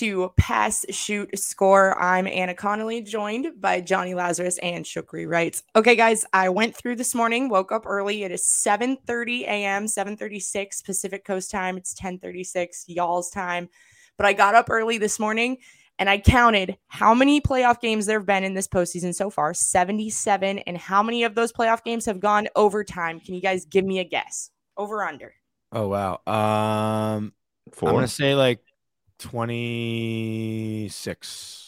Welcome into Pass Shoot Score. I'm Anna Connolly, joined by Johnny Lazarus and Shukri Wrights. Okay, guys, I went through this morning, woke up early. It is 7:30 a.m., 7:36 Pacific Coast time. It's 10:36 y'all's time. But I got up early this morning and I counted how many playoff games there have been in this postseason so far 77. And how many of those playoff games have gone overtime? Can you guys give me a guess? Over under. Oh wow. Um Four. I'm gonna say like 26.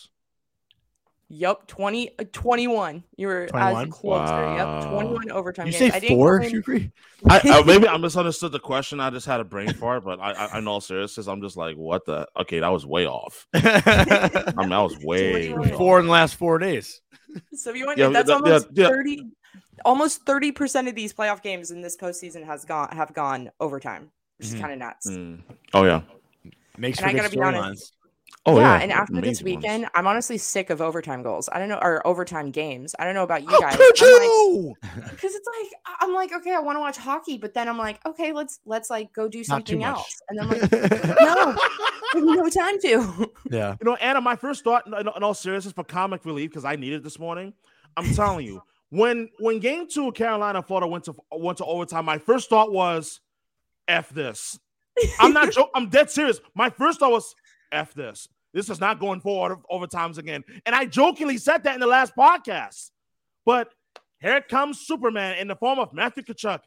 Yup, 20, uh, 21. You were 21? as close Wow. Yep, 21 overtime You games. say I didn't four, go in- Shukri? I, I, maybe I misunderstood the question. I just had a brain fart, but I, I, in all seriousness, I'm just like, what the? Okay, that was way off. I mean, that was way way Four off. in the last four days. So you want Yeah, that's yeah, almost yeah. 30 almost 30% of these playoff games in this postseason has gone have gone overtime, which is Mhm. kind of nuts. Mm. Oh yeah. Makes And for I gotta be honest, storylines. Oh yeah, yeah. and after this Amazing ones. weekend, I'm honestly sick of overtime goals. I don't know, or overtime games. I don't know about you How guys. could I'm like, you? because it's like I- I'm like, okay, I want to watch hockey, but then I'm like, okay, let's let's like go do something else, and then I'm like, no, no time to. yeah. You know, Anna, my first thought, in, in all seriousness, for comic relief, because I needed this morning. I'm telling you, when when Game Two, Carolina Florida went to went to overtime, my first thought was, "F this." I'm not joking. I'm dead serious. My first thought was, "F this." This is not going forward overtimes again. And I jokingly said that in the last podcast. But here comes Superman in the form of Matthew Tkachuk.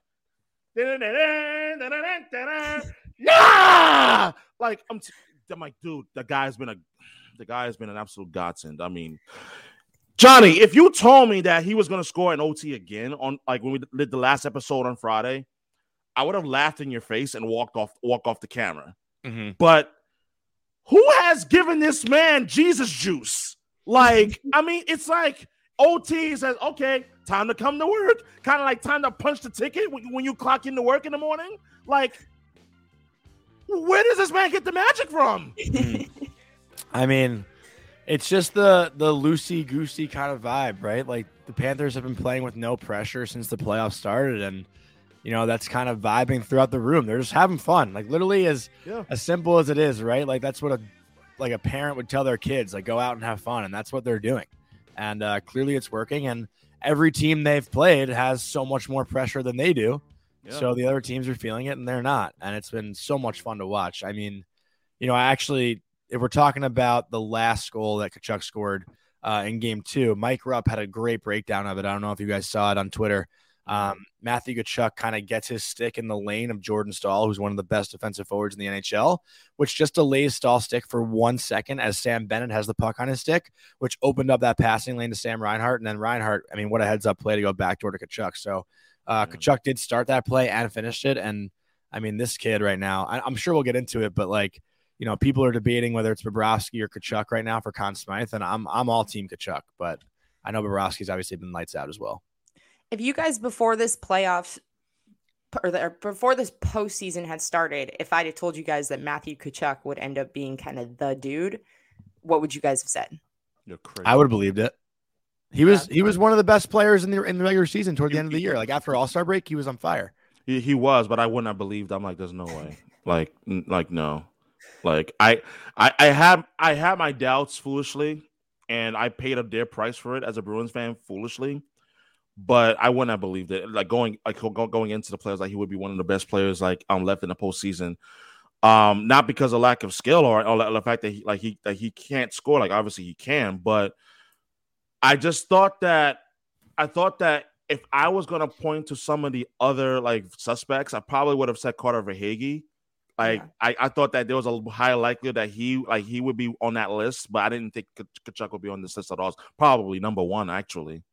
Yeah, like I'm, t- I'm like, dude, the guy's been a, the guy has been an absolute godsend. I mean, Johnny, if you told me that he was going to score an OT again on like when we did the last episode on Friday, I would have laughed in your face and walked off, walk off the camera. Mhm. But who has given this man Jesus juice? Like, I mean, it's like OT says, okay, time to come to work. Kind of like time to punch the ticket when, when you clock into work in the morning. Like, where does this man get the magic from? I mean, it's just the the loosey goosey kind of vibe, right? Like the Panthers have been playing with no pressure since the playoffs started, and you know that's kind of vibing throughout the room. They're just having fun, like literally as Yeah. as simple as it is, right? Like that's what a like a parent would tell their kids, like go out and have fun, and that's what they're doing. And uh, clearly, it's working. And every team they've played has so much more pressure than they do. Yeah. So the other teams are feeling it and they're not. And it's been so much fun to watch. I mean, you know, I actually, if we're talking about the last goal that Tkachuk scored uh, in game two, Mike Rupp had a great breakdown of it. I don't know if you guys saw it on Twitter. Um, Matthew Tkachuk kind of gets his stick in the lane of Jordan Staal, who's one of the best defensive forwards in the NHL, which just delays Staal's stick for one second as Sam Bennett has the puck on his stick, which opened up that passing lane to Sam Reinhart. And then Reinhart, I mean, what a heads up play to go backdoor to Tkachuk. So uh, Yeah. Tkachuk did start that play and finished it. And I mean, this kid right now, I, I'm sure we'll get into it, but like, you know, people are debating whether it's Bobrovsky or Tkachuk right now for Conn Smythe, and I'm I'm all team Tkachuk, but I know Bobrovsky's obviously been lights out as well. If you guys before this playoffs or, the, or before this postseason had started, if I'd have told you guys that Matthew Tkachuk would end up being kind of the dude, what would you guys have said? You're crazy. I would have believed it. He was he was one of the best players in the in the regular season toward the end of the year. Like after All Star break, he was on fire. He, he was, but I wouldn't have believed. I'm like, there's no way. Like, n- like no. Like I, I, I have, I have my doubts foolishly, and I paid a dear price for it as a Bruins fan foolishly. But I wouldn't have believed it. Like going, like go- going into the players, like he would be one of the best players, like um left in the postseason. Um, not because of lack of skill or, or the fact that he like he that he can't score. Like obviously he can, but I just thought that I thought that if I was gonna point to some of the other like suspects, I probably would have said Carter Verhaeghe Like Yeah. I, I thought that there was a high likelihood that he like he would be on that list, but I didn't think Ka- Tkachuk would be on this list at all. Probably number one, actually.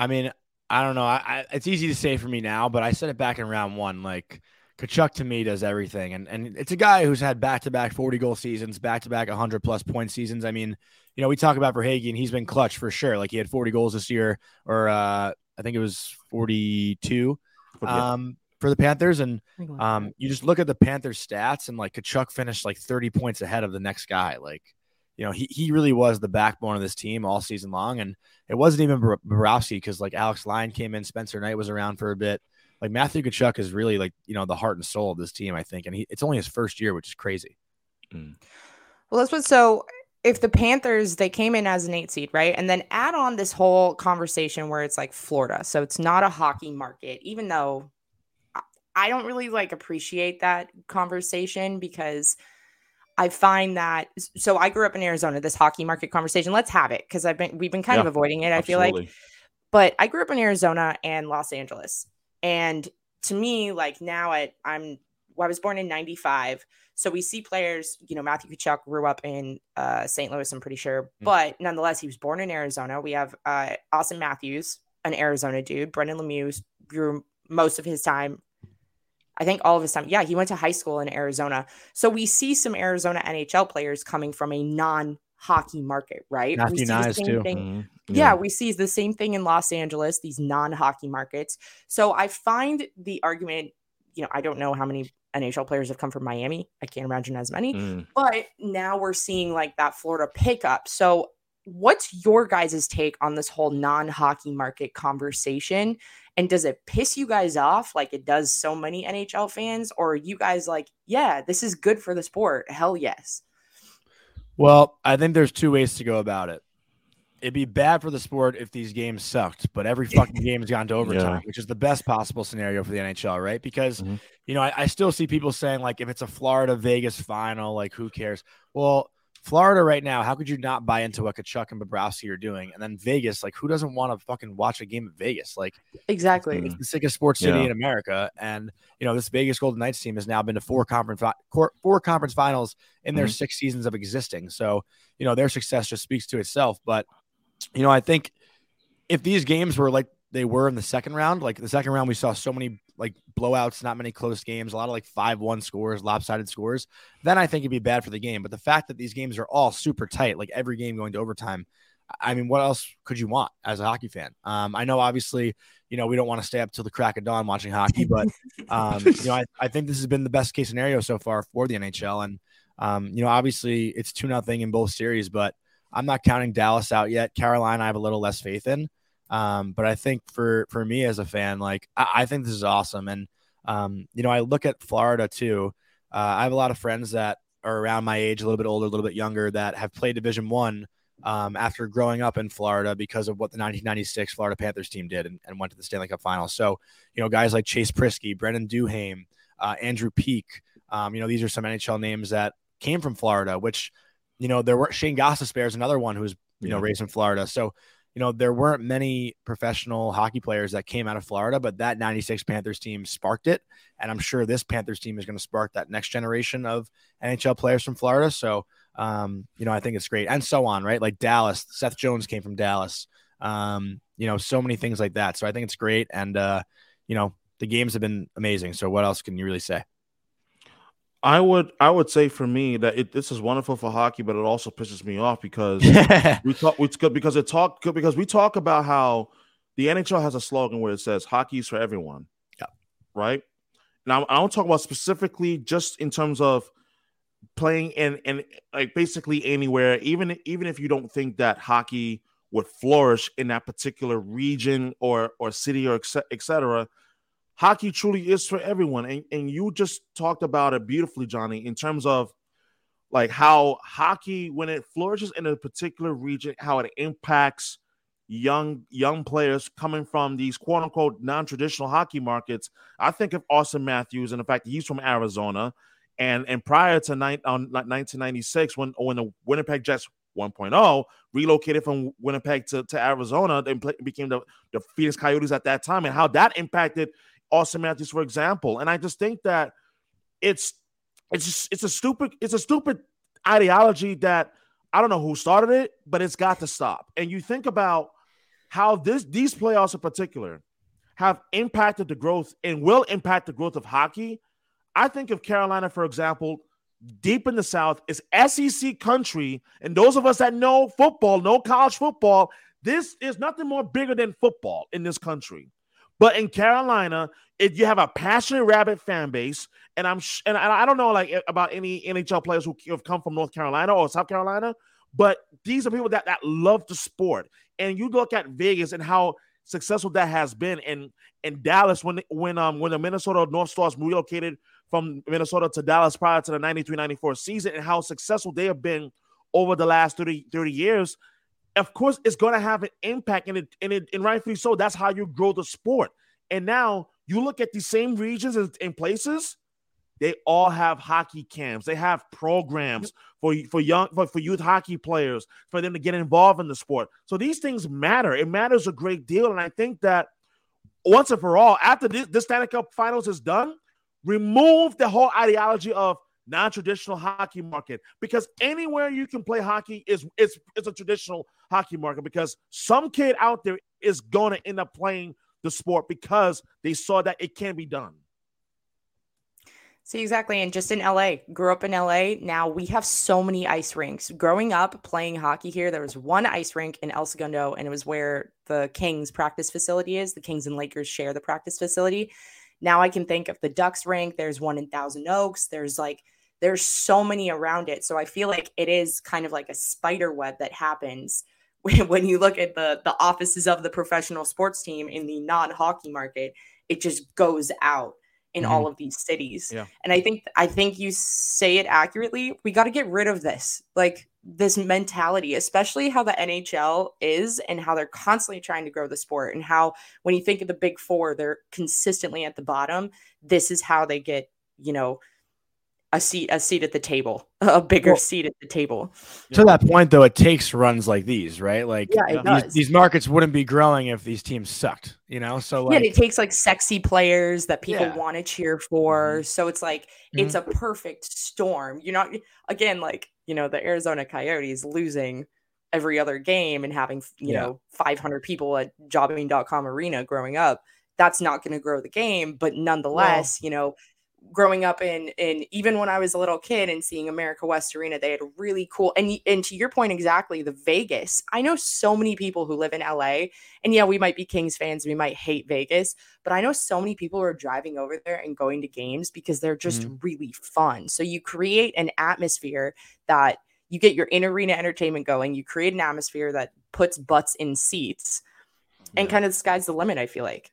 I mean, I don't know. I, I, it's easy to say for me now, but I said it back in round one. Like Tkachuk to me does everything, and and it's a guy who's had back to back forty goal seasons, back to back hundred plus point seasons. I mean, you know, we talk about Verhaeghe, and he's been clutch for sure. Like he had forty goals this year, or uh, I think it was forty two um, for the Panthers, and um, you just look at the Panthers stats, and like Tkachuk finished like 30 points ahead of the next guy. Like, you know, he, he really was the backbone of this team all season long. And it wasn't even Bor- Borowski because like Alex Lyon came in, Spencer Knight was around for a bit. Like Matthew Tkachuk is really like, you know, the heart and soul of this team, I think. And he, it's only his first year, which is crazy. Mm. Well, that's what so if the Panthers they came in as an eight seed, right? And then add on this whole conversation where it's like Florida. So it's not a hockey market, even though I- I don't really like appreciate that conversation because I find that so I grew up in Arizona, this hockey market conversation. Let's have it because I've been we've been kind of avoiding it, I feel like. But I grew up in Arizona and Los Angeles. And to me, like now at I'm well, I was born in 95. So we see players, you know, Matthew Tkachuk grew up in uh, St. Louis, I'm pretty sure. But nonetheless, he was born in Arizona. We have uh, Auston Matthews, an Arizona dude. Brendan Lemieux grew most of his time. I think all of his time. Yeah, he went to high school in Arizona. So we see some Arizona NHL players coming from a non hockey market, right? Matthew Knies, too. thing- Mhm. yeah, we see the same thing in Los Angeles, these non-hockey markets. So I find the argument, you know, I don't know how many NHL players have come from Miami. I can't imagine as many, Mm. but now we're seeing like that Florida pickup. So what's your guys' take on this whole non-hockey market conversation? And does it piss you guys off like it does so many NHL fans? Or are you guys like, yeah, this is good for the sport? Hell yes. Well, I think there's two ways to go about it. It'd be bad for the sport if these games sucked, but every fucking game has gone to overtime, Yeah. which is the best possible scenario for the NHL, right? Because Mhm. you know, I, I still see people saying like if it's a Florida Vegas final, like who cares? Well, Florida right now, how could you not buy into what Tkachuk and Bobrovsky are doing? And then Vegas, like who doesn't want to fucking watch a game at Vegas? Like Exactly. it's the sickest sports city Yeah. in America, and you know this Vegas Golden Knights team has now been to four conference four conference finals in their Mhm. six seasons of existing. So you know their success just speaks to itself. But you know I think if these games were like they were in the second round, like the second round we saw so many like blowouts, not many close games, a lot of like five one scores, lopsided scores. Then I think it'd be bad for the game. But the fact that these games are all super tight, like every game going to overtime. I mean, what else could you want as a hockey fan? Um, I know, obviously, you know, we don't want to stay up till the crack of dawn watching hockey, but um, you know, I, I think this has been the best case scenario so far for the NHL. And um, you know, obviously, it's two nothing in both series, but I'm not counting Dallas out yet. Carolina, I have a little less faith in. Um, but I think for for me as a fan, like I, I think this is awesome. And um, you know, I look at Florida too. Uh, I have a lot of friends that are around my age, a little bit older, a little bit younger, that have played Division One um, after growing up in Florida because of what the 1996 Florida Panthers team did and, and went to the Stanley Cup Finals. So, you know, guys like Chase Priskie, Brandon Duhaime, uh, Andrew Peeke, um, you know, these are some NHL names that came from Florida, which, you know, there were Shayne Gostisbehere is another one who's, you know, Yeah. raised in Florida. So, you know, there weren't many professional hockey players that came out of Florida, but that 96 Panthers team sparked it. And I'm sure this Panthers team is going to spark that next generation of NHL players from Florida. So, um, you know, I think it's great. And so on, right? Like Dallas, Seth Jones came from Dallas. Um, you know, so many things like that. So I think it's great. And, uh, you know, the games have been amazing. So what else can you really say? I would I would say for me that it, this is wonderful for hockey, but it also pisses me off because we talk we because it talk because we talk about how the NHL has a slogan where it says hockey is for everyone. Yeah. Right. Now I don't talk about specifically just in terms of playing in and like basically anywhere, even even if you don't think that hockey would flourish in that particular region or or city or et cetera. Hockey truly is for everyone, and, and you just talked about it beautifully, Johnny, in terms of like how hockey when it flourishes in a particular region how it impacts young young players coming from these quote unquote non-traditional hockey markets. I think of auston matthews and the fact that he's from arizona. And and prior to nine, uh, on 1996 when when the winnipeg jets 1.0 relocated from winnipeg to, to arizona play, became the, the phoenix coyotes at that time and how that impacted auston matthews for example and i just think that it's it's just it's a stupid it's a stupid ideology that I don't know who started it, but it's got to stop. And you think about how this these playoffs in particular have impacted the growth and will impact the growth of hockey. I think of Carolina, for example, deep in the South is SEC country, and those of us that know football, know college football, this is nothing more bigger than football in this country. But in Carolina, if you have a passionate rabbit fan base, and I'm sh- and I don't know like about any NHL players who have come from North Carolina or South Carolina, but these are people that that love the sport. And you look at Vegas and how successful that has been, and in Dallas when when um when the Minnesota North Stars relocated from Minnesota to Dallas prior to the 93-94 season, and how successful they have been over the last 30, 30 years. Of course, it's going to have an impact, and it, and it and rightfully so. That's how you grow the sport. And now you look at these same regions and, and places, they all have hockey camps. They have programs for for young for, for youth hockey players for them to get involved in the sport. So these things matter. It matters a great deal. And I think that once and for all, after this, this Stanley Cup Finals is done, remove the whole ideology of non-traditional hockey market because anywhere you can play hockey is it's it's a traditional hockey market because some kid out there is going to end up playing the sport because they saw that it can be done. See, exactly. And just in LA, grew up in LA. Now we have so many ice rinks. Growing up playing hockey here, there was one ice rink in El Segundo, and it was where the Kings practice facility is. The Kings and Lakers share the practice facility. Now I can think of the Ducks rink. There's one in Thousand Oaks. There's like, there's so many around it. So I feel like it is kind of like a spider web that happens when, when you look at the the offices of the professional sports team in the non-hockey market. It just goes out in Mm-hmm. all of these cities. Yeah. And I think I think you say it accurately. We got to get rid of this. Like this mentality, especially how the NHL is and how they're constantly trying to grow the sport and how when you think of the big 4, they're consistently at the bottom. This is how they get, you know, a seat a seat at the table, a bigger Well- seat at the table. To that point, though, it takes runs like these, right? Like Yeah, it these, does. these markets wouldn't be growing if these teams sucked, you know? So, yeah, like, and it takes like sexy players that people Yeah. want to cheer for. Mm-hmm. So it's like it's mm-hmm. a perfect storm. You're not again like you know the Arizona Coyotes losing every other game and having you Yeah. know 500 people at jobing.com arena growing up. That's not going to grow the game, but nonetheless, you know, growing up in in even when I was a little kid and seeing America West Arena, they had really cool and and to your point exactly, the Vegas. I know so many people who live in LA, and yeah, we might be Kings fans, we might hate Vegas, but I know so many people who are driving over there and going to games because they're just mm. really fun. So you create an atmosphere that you get your in arena entertainment going. You create an atmosphere that puts butts in seats, and kind of the sky's the limit. I feel like.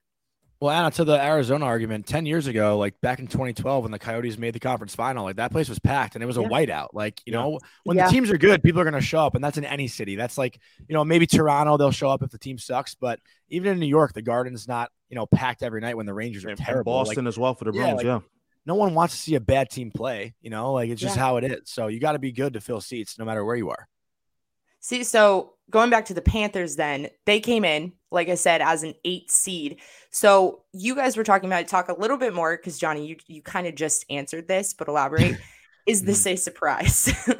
Well, Anna, to the Arizona argument, 10 years ago, like back in 2012, when the Coyotes made the conference final, like that place was packed and it was a Yeah. whiteout. Like, you Yeah. know, when Yeah. the teams are good, people are going to show up, and that's in any city. That's like, you know, maybe Toronto, they'll show up if the team sucks, but even in New York, the Garden's not, you know, packed every night when the Rangers are And, and terrible. Like, Boston as well for the Yeah, Bruins. like- yeah. no one wants to see a bad team play, you know, like it's just Yeah. how it is. So you got to be good to fill seats no matter where you are. See, so going back to the Panthers, then they came in, like I said, as an eight seed. So you guys were talking about it. talk a little bit more because Johnny, you you kind of just answered this, but elaborate. Is this a surprise?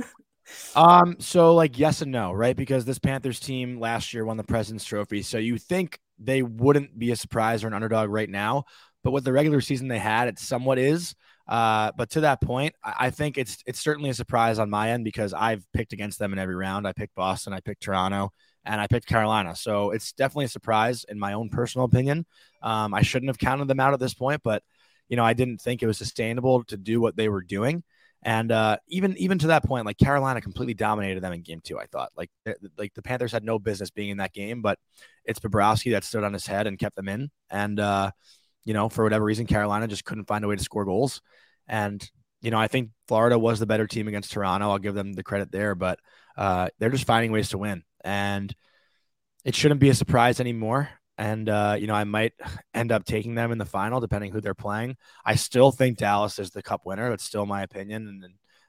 Um, so like yes and no, right? Because this Panthers team last year won the President's Trophy, so you think they wouldn't be a surprise or an underdog right now, but with the regular season they had, it somewhat is. Uh, but to that point, I, I think it's it's certainly a surprise on my end because I've picked against them in every round. I picked Boston, I picked Toronto, and I picked Carolina. So it's definitely a surprise in my own personal opinion. Um, I shouldn't have counted them out at this point, but you know, I didn't think it was sustainable to do what they were doing. And uh, even even to that point, like Carolina completely dominated them in game two. I thought like like the Panthers had no business being in that game, but it's Bobrovsky that stood on his head and kept them in. And uh, you know, for whatever reason, Carolina just couldn't find a way to score goals. And you know, I think Florida was the better team against Toronto. I'll give them the credit there, but uh, they're just finding ways to win, and it shouldn't be a surprise anymore. And uh, you know, I might end up taking them in the final, depending who they're playing. I still think Dallas is the cup winner. That's still my opinion, and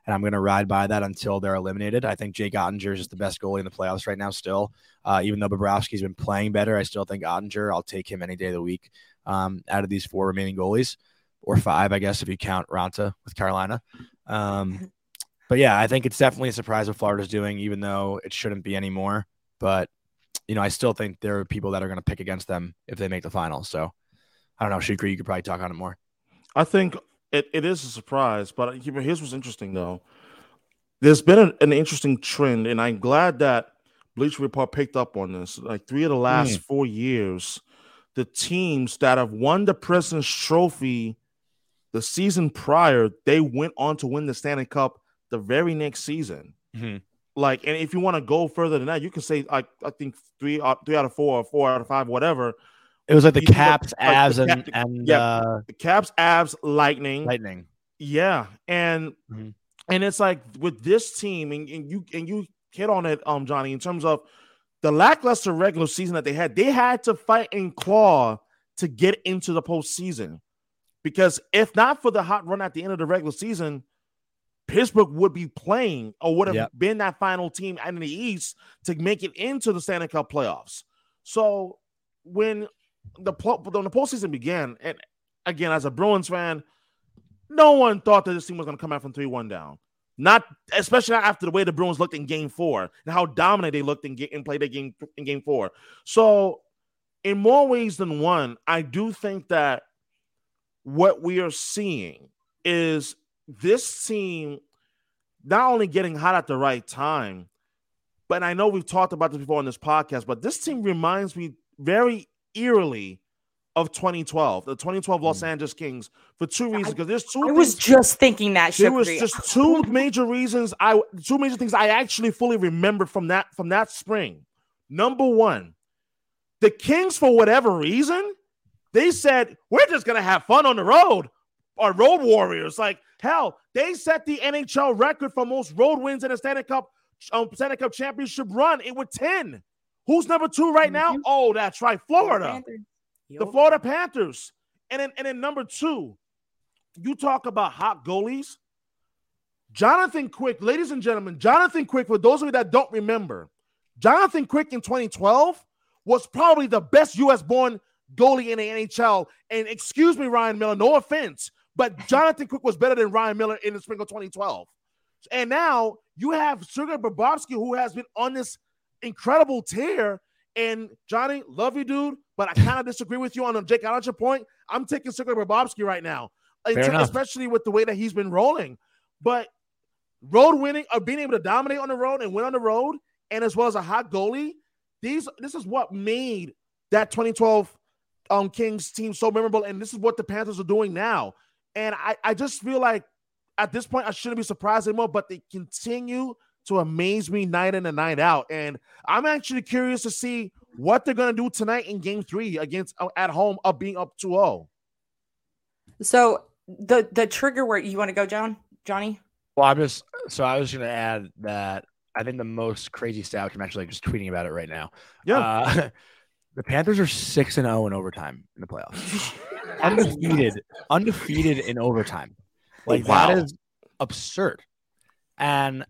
and I'm going to ride by that until they're eliminated. I think Jake Oettinger is the best goalie in the playoffs right now. Still, uh, even though Bobrovsky's been playing better, I still think Oettinger. I'll take him any day of the week um, out of these four remaining goalies. or five, I guess, if you count Raanta with Carolina. Um, but yeah, I think it's definitely a surprise what Florida's doing, even though it shouldn't be anymore. But you know, I still think there are people that are going to pick against them if they make the final. So I don't know, Shukri, you could probably talk on it more. I think it, it is a surprise, but here's what's interesting though. There's been an, an interesting trend, and I'm glad that Bleacher Report picked up on this. Like three of the last four years, the teams that have won the President's Trophy the season prior, they went on to win the Stanley Cup the very next season. Mhm. Like, and if you want to go further than that, you can say like I think three out three out of four or four out of five, whatever. It was like the You Caps, like the Avs, and, Cap- and yeah. uh, The Caps, Avs, Lightning, Lightning. yeah, and Mhm. and it's like with this team, and, and you and you hit on it, um, Johnny, in terms of the lackluster regular season that they had, they had to fight and claw to get into the postseason. Because if not for the hot run at the end of the regular season, Pittsburgh would be playing or would have Yep. been that final team out in the East to make it into the Stanley Cup playoffs. So when the when the postseason began, and again as a Bruins fan, no one thought that this team was going to come out from three one down. Not especially not after the way the Bruins looked in Game Four and how dominant they looked in, and played their game in Game Four. So, in more ways than one, I do think that what we are seeing is this team not only getting hot at the right time, but I know we've talked about this before on this podcast, but this team reminds me very eerily of 2012, the 2012 Los Angeles Kings, for two reasons. Because there's two I things was just thinking that. there was just two major reasons I two major things I actually fully remembered from that from that spring. Number one, the Kings, for whatever reason, they said we're just gonna have fun on the road. Our road warriors, like hell, they set the NHL record for most road wins in a Stanley Cup um, Stanley Cup championship run. It was 10. Who's number two right now? Oh, that's right, Florida The Florida Panthers. And then, and then number two, you talk about hot goalies. Jonathan Quick, ladies and gentlemen, Jonathan Quick, for those of you that don't remember, Jonathan Quick in 2012 was probably the best US born goalie in the NHL. And excuse me, Ryan Miller, no offense, but Jonathan Quick was better than Ryan Miller in the spring of 2012. And now you have Sergei Bobrovsky, who has been on this incredible tear. And Johnny, love you, dude, but I kind of disagree with you on the Jake Allen point. I'm taking Sergei Bobrovsky right now, in Fair ter- especially with the way that he's been rolling. But road winning or being able to dominate on the road and win on the road, and as well as a hot goalie, these this is what made that 2012 um Kings team so memorable, and this is what the Panthers are doing now. And I, I just feel like at this point I shouldn't be surprised anymore, but they continue to amaze me night in and night out. And I'm actually curious to see what they're gonna do tonight in game three against uh, at home of being up oh. 2-0. So the the trigger where you want to go, John? Johnny? Well, I'm just so I was going to add that I think the most crazy stat, which I'm actually just tweeting about it right now. Yeah. Uh, the Panthers are six and zero in overtime in the playoffs, undefeated, undefeated in overtime. Like Wow. that is absurd. And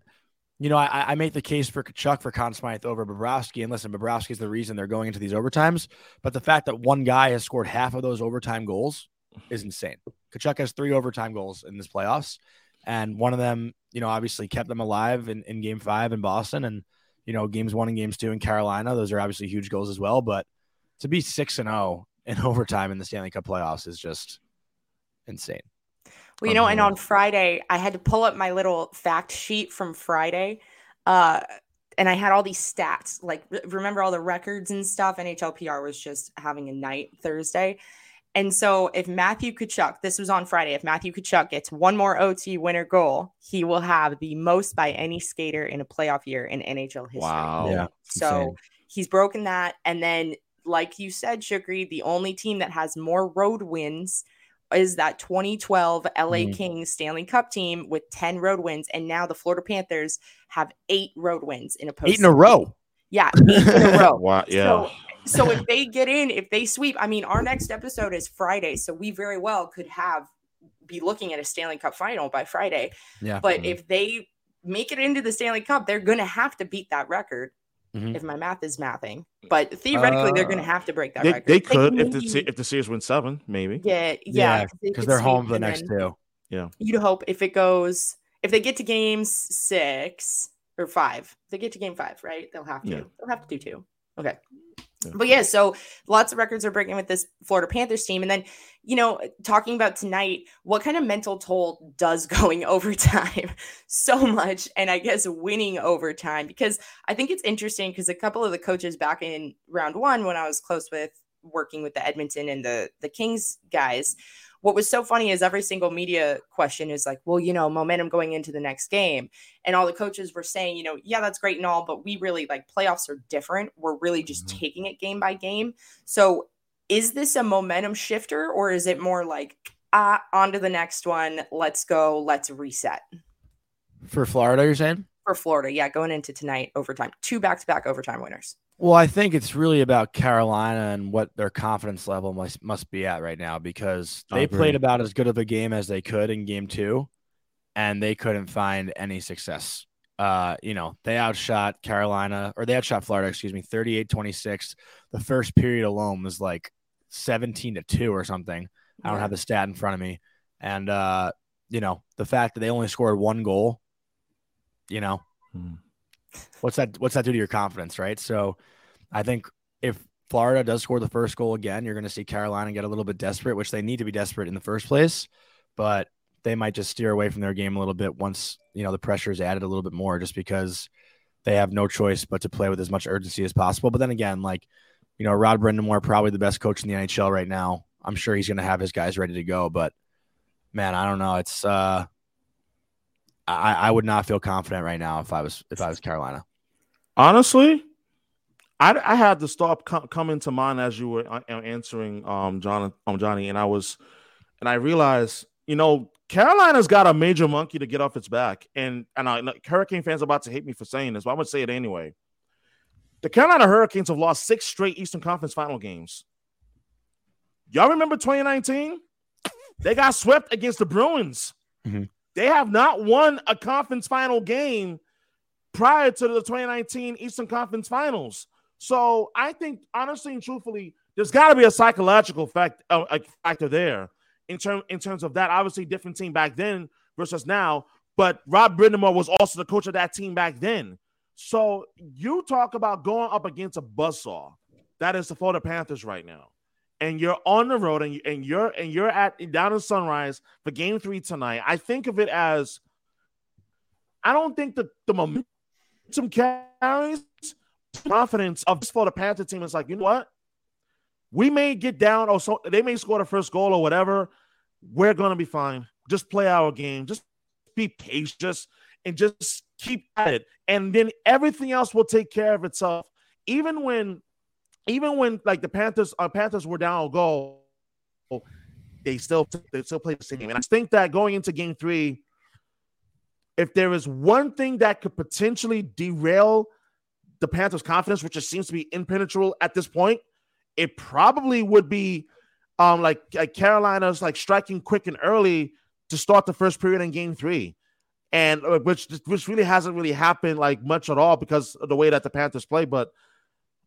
you know, I, I make the case for Tkachuk for Conn Smythe over Bobrovsky. And listen, Bobrovsky is the reason they're going into these overtimes. But the fact that one guy has scored half of those overtime goals is insane. Tkachuk has three overtime goals in this playoffs. And one of them, you know, obviously kept them alive in, in game five in Boston and, you know, games one and games two in Carolina. Those are obviously huge goals as well. But to be six and oh in overtime in the Stanley Cup playoffs is just insane. Well, you know, and on Friday, I had to pull up my little fact sheet from Friday. Uh, and I had all these stats. Like, re- remember all the records and stuff? NHLPR was just having a night Thursday. And so, if Matthew Tkachuk, this was on Friday, if Matthew Tkachuk gets one more OT winner goal, he will have the most by any skater in a playoff year in NHL history. Wow. Yeah. So Insane. he's broken that. And then, like you said, Shukri, the only team that has more road wins is that 2012 LA Mhm. Kings Stanley Cup team with 10 road wins. And now the Florida Panthers have eight road wins in a post. Eight in a row. Yeah, eight in a row. Wow. Yeah. So, so if they get in, if they sweep, I mean, our next episode is Friday. So we very well could have be looking at a Stanley Cup final by Friday. Yeah. But if they make it into the Stanley Cup, they're going to have to beat that record. Mhm. if my math is mathing. But theoretically, they're going to Uh, have to break that They, record. they could if the maybe- se- if the series wins seven, maybe. yeah, yeah, because could they're home for the next then- two. you'd hope if it goes if they get to game six or five they get to game five right they'll have to Yeah. they'll have to do two okay But yeah so lots of records are breaking with this florida panthers team. And then you know talking about tonight what kind of mental toll does going overtime so much and i guess winning overtime? Because i think it's interesting because a couple of the coaches back in round one when i was close with working with the edmonton and the the kings guys what was so funny is every single media question is like, well, you know, momentum going into the next game. And all the coaches were saying, you know, yeah, that's great and all, but we really like playoffs are different. We're really just Mhm. taking it game by game. So is this a momentum shifter or is it more like, ah, on to the next one? Let's go. Let's reset For Florida, you're saying? for Florida. Yeah, going into tonight overtime, two back to back overtime winners. Well, I think it's really about Carolina and what their confidence level must must be at right now because they played about as good of a game as they could in game two, and they couldn't find any success. Uh, you know, they outshot Carolina or they outshot Florida, excuse me, 38-26. The first period alone was like 17 to 2 or something. I don't have the stat in front of me. And uh, you know, the fact that they only scored one goal, you know, Hmm. What's that what's that do to your confidence, right? So I think if Florida does score the first goal again, you're going to see Carolina get a little bit desperate, which they need to be desperate in the first place, but they might just steer away from their game a little bit once, you know, the pressure is added a little bit more just because they have no choice but to play with as much urgency as possible. But then again, like, you know, Rod Brind'Amour, probably the best coach in the NHL right now. I'm sure he's going to have his guys ready to go, but man, I don't know. It's, uh, I, I would not feel confident right now if I was if I was Carolina. Honestly, I, I had the stop co- come into mind as you were uh, answering um John um Johnny, and I was, and I realized you know Carolina's got a major monkey to get off its back, and and I Hurricane fans are about to hate me for saying this, but I'm gonna say it anyway. The Carolina Hurricanes have lost six straight Eastern Conference Final games. Y'all remember 2019? They got swept against the Bruins. Mhm. They have not won a conference final game prior to the 2019 Eastern Conference Finals. So I think, honestly and truthfully, there's got to be a psychological fact, uh, a factor there in term in terms of that. Obviously, different team back then versus now. But Rob Brind'Amour was also the coach of that team back then. So you talk about going up against a buzzsaw. That is the Florida Panthers right now. And you're on the road and, you, and you're and you're at down in Sunrise for game three tonight. I think of it as I don't think the, the momentum carries confidence of this the Panther team. It's like, you know what? We may get down or so they may score the first goal or whatever. We're gonna be fine. Just play our game. Just be patient. Just and just keep at it. And then everything else will take care of itself. Even when even when like the Panthers uh, Panthers were down a goal, they still they still play the same game. And I think that going into game three, if there is one thing that could potentially derail the Panthers' confidence, which just seems to be impenetrable at this point, it probably would be um like, like Carolina's like striking quick and early to start the first period in game three. And uh, which which really hasn't really happened like much at all because of the way that the Panthers play. But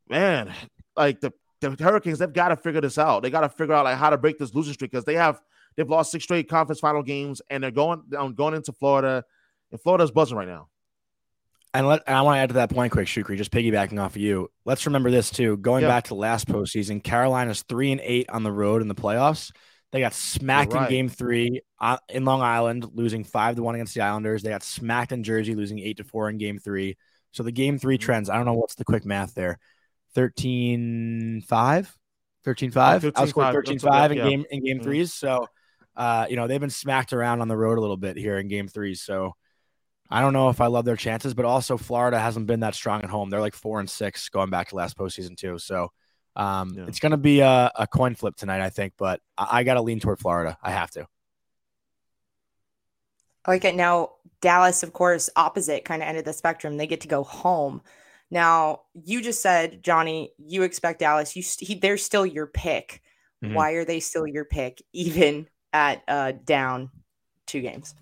man, like the, the Hurricanes, they've got to figure this out. They got to figure out like how to break this losing streak because they have they've lost six straight conference final games and they're going um, going into Florida, and Florida's buzzing right now. And let and I want to add to that point quick, Shukri, just piggybacking off of you. Let's remember this too. Going Yeah. back to last postseason, Carolina's three and eight on the road in the playoffs. They got smacked You're in game three uh, in Long Island, losing five to one against the Islanders. They got smacked in Jersey, losing eight to four in game three. So the game three Mhm. trends, I don't know what's the quick math there. 13 5, 13 5, 13-5. outscored 13 That's 5 in yeah. game in game Mhm. threes. So, uh, you know, they've been smacked around on the road a little bit here in game threes. So, I don't know if I love their chances, but also Florida hasn't been that strong at home. They're like four and six going back to last postseason too. So um, Yeah. it's going to be a, a coin flip tonight, I think. But I, I got to lean toward Florida. I have to. I like it. Now, Dallas, of course, opposite kind of end of the spectrum. They get to go home. Now, you just said, Johnny, you expect Dallas. You st- he, they're still your pick. Mhm. Why are they still your pick, even at uh, down two games?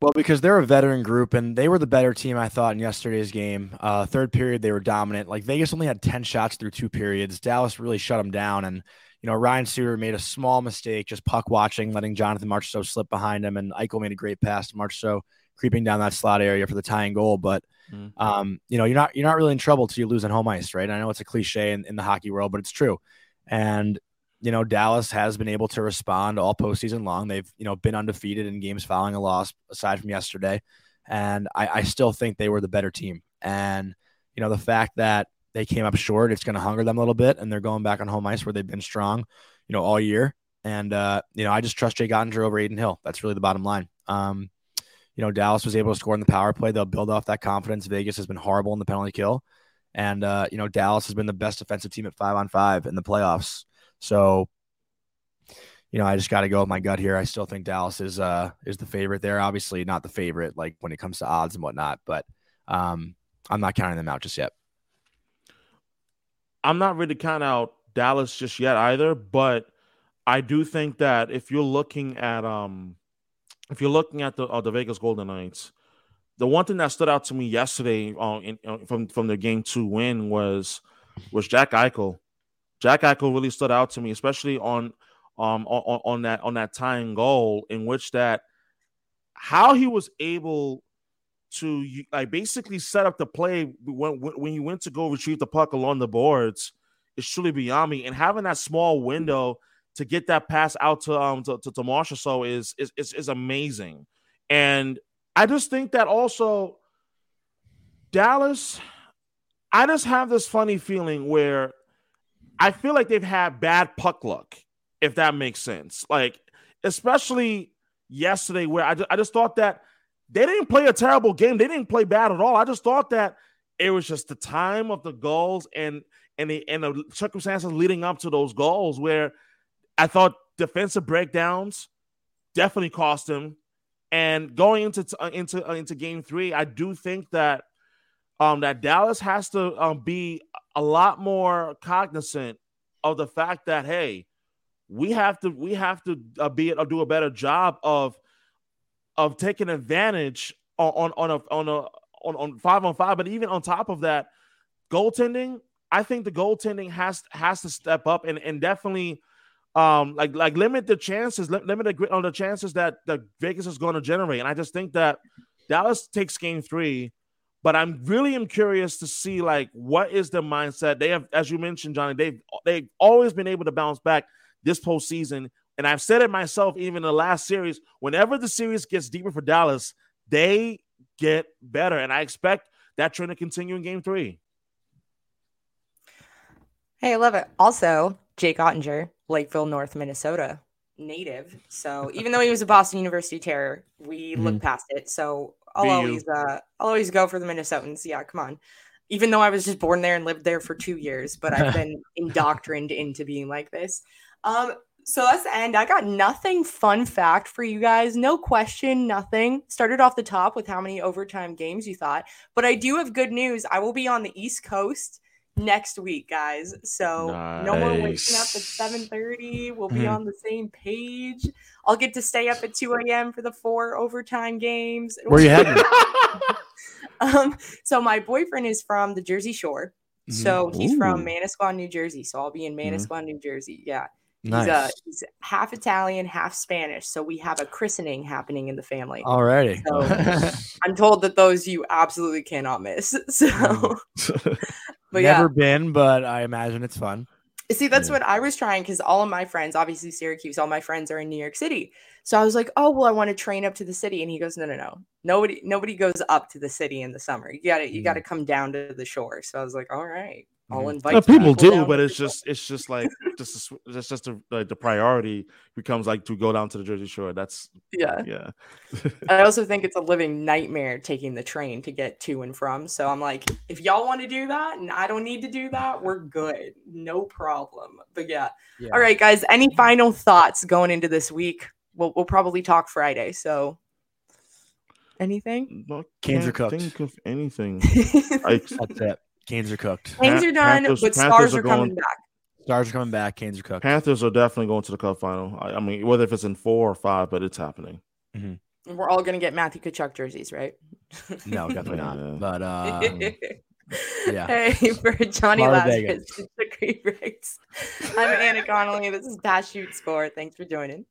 Well, because they're a veteran group and they were the better team, I thought, in yesterday's game. Uh, third period, they were dominant. Like Vegas only had 10 shots through two periods. Dallas really shut them down. And, you know, Ryan Suter made a small mistake just puck watching, letting Jonathan Marchessault slip behind him. And Eichel made a great pass to Marchessault, creeping down that slot area for the tying goal. But, Mhm. um, you know, you're not you're not really in trouble till you lose on home ice, right? I know it's a cliche in, in the hockey world, but it's true. And you know, Dallas has been able to respond all postseason long. They've, you know, been undefeated in games following a loss aside from yesterday. And I, I still think they were the better team. And, you know, the fact that they came up short, it's going to hunger them a little bit. And they're going back on home ice where they've been strong, you know, all year. And, uh, you know, I just trust Jake Oettinger over Adin Hill. That's really the bottom line. Um, you know, Dallas was able to score in the power play. They'll build off that confidence. Vegas has been horrible in the penalty kill. And, uh, you know, Dallas has been the best defensive team at five on five in the playoffs. So, you know, I just got to go with my gut here. I still think Dallas is uh is the favorite there. Obviously, not the favorite like when it comes to odds and whatnot, but um, I'm not counting them out just yet. I'm not really counting out Dallas just yet either, but I do think that if you're looking at um if you're looking at the uh, the Vegas Golden Knights, the one thing that stood out to me yesterday uh, in, uh, from from their game two win was was Jack Eichel. Jack Eichel really stood out to me, especially on um on, on that on that tying goal in which that how he was able to like basically set up the play when when you went to go retrieve the puck along the boards is truly beyond me. And having that small window to get that pass out to um to, to, to so is, is is is amazing. And I just think that also Dallas, I just have this funny feeling where I feel like they've had bad puck luck, if that makes sense. Like, especially yesterday, where I just, I just thought that they didn't play a terrible game. They didn't play bad at all. I just thought that it was just the time of the goals and and the and the circumstances leading up to those goals where I thought defensive breakdowns definitely cost him. And going into uh, into uh, into game three, I do think that um that Dallas has to um, be a lot more cognizant of the fact that hey, we have to we have to uh, be uh, do a better job of of taking advantage on on on a on a on, on five on five, but even on top of that, goaltending. I think the goaltending has has to step up and and definitely um like like limit the chances, li- limit the on the chances that that Vegas is going to generate. And I just think that Dallas takes game three, but I'm really am curious to see like what is the mindset. They have, as you mentioned, Johnny, they've they've always been able to bounce back this postseason. And I've said it myself, even in the last series, whenever the series gets deeper for Dallas, they get better. And I expect that trend to continue in game three. Hey, I love it. Also, Jake Oettinger, Lakeville, North Minnesota native. So even though he was a Boston University Terror, we Mhm. look past it. So I'll always uh I'll always go for the Minnesotans. Yeah, come on. Even though I was just born there and lived there for two years, but I've been indoctrined into being like this. Um, so that's the end. I got nothing fun fact for you guys. No question, nothing. Started off the top with how many overtime games you thought, but I do have good news. I will be on the East Coast next week, guys. So no more waking up at Nice. 7:30. We'll be Mhm. on the same page. I'll get to stay up at 2 a.m. for the four overtime games. Where you heading? Um, so my boyfriend is from the Jersey Shore. Mhm. So he's from. Manasquan, New Jersey. So I'll be in Manasquan, New Jersey. Yeah. nice. He's, uh, he's half Italian, half Spanish. So we have a christening happening in the family. Alrighty. So I'm told that those you absolutely cannot miss. So, But yeah. Never been, but I imagine it's fun. See, that's Yeah. what I was trying because all of my friends, obviously Syracuse, all my friends are in New York City. So I was like, oh well, I want to train up to the city. And he goes, No, no, no. Nobody nobody goes up to the city in the summer. You gotta you Mm. gotta come down to the shore. So I was like, All right, I'll Mhm. invite No, people do, but it's the just it's just like just a sw- it's just a, like the priority becomes like to go down to the Jersey Shore. That's yeah. yeah. I also think it's a living nightmare taking the train to get to and from. So I'm like, if y'all want to do that and I don't need to do that, we're good. No problem. But yeah. Yeah. All right, guys. Any final thoughts going into this week? We'll we'll probably talk Friday. So anything? No, Canes are can't cooked. Think of anything. I, That's it. Canes are cooked. Canes are done, Panthers- but Panthers stars are are coming back. Stars are coming back. Canes are cooked. Panthers are definitely going to the Cup final. I, I mean, whether if it's in four or five, but it's happening. We're all gonna get Matthew Tkachuk jerseys, right? No, definitely Yeah. not. But uh, yeah. Hey, for Johnny Florida Lazarus, the Great Rigs. I'm Anna Connolly. This is Pass Shoot Score. Thanks for joining.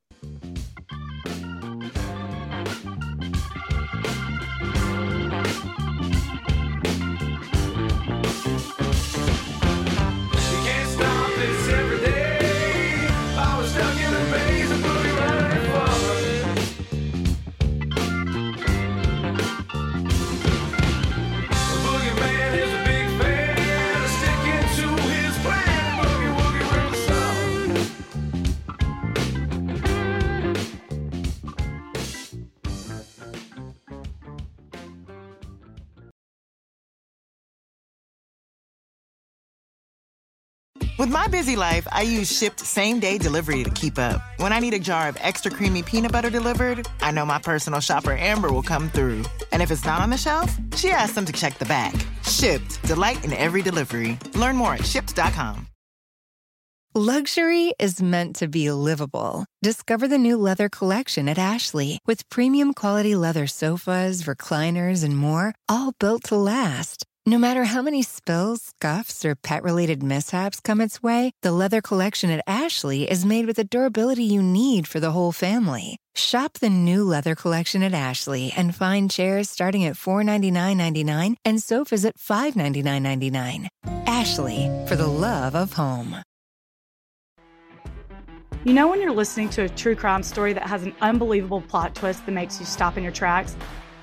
With my busy life, I use Shipt same day delivery to keep up. When I need a jar of extra creamy peanut butter delivered, I know my personal shopper Amber will come through. And if it's not on the shelf, she asks them to check the back. Shipt, delight in every delivery. Learn more at shipt.com. Luxury is meant to be livable. Discover the new leather collection at Ashley with premium quality leather sofas, recliners, and more, all built to last. No matter how many spills, scuffs, or pet related mishaps come its way, the leather collection at Ashley is made with the durability you need for the whole family. Shop the new leather collection at Ashley and find chairs starting at $499.99 and sofas at $599.99. Ashley, for the love of home. You know, when you're listening to a true crime story that has an unbelievable plot twist that makes you stop in your tracks?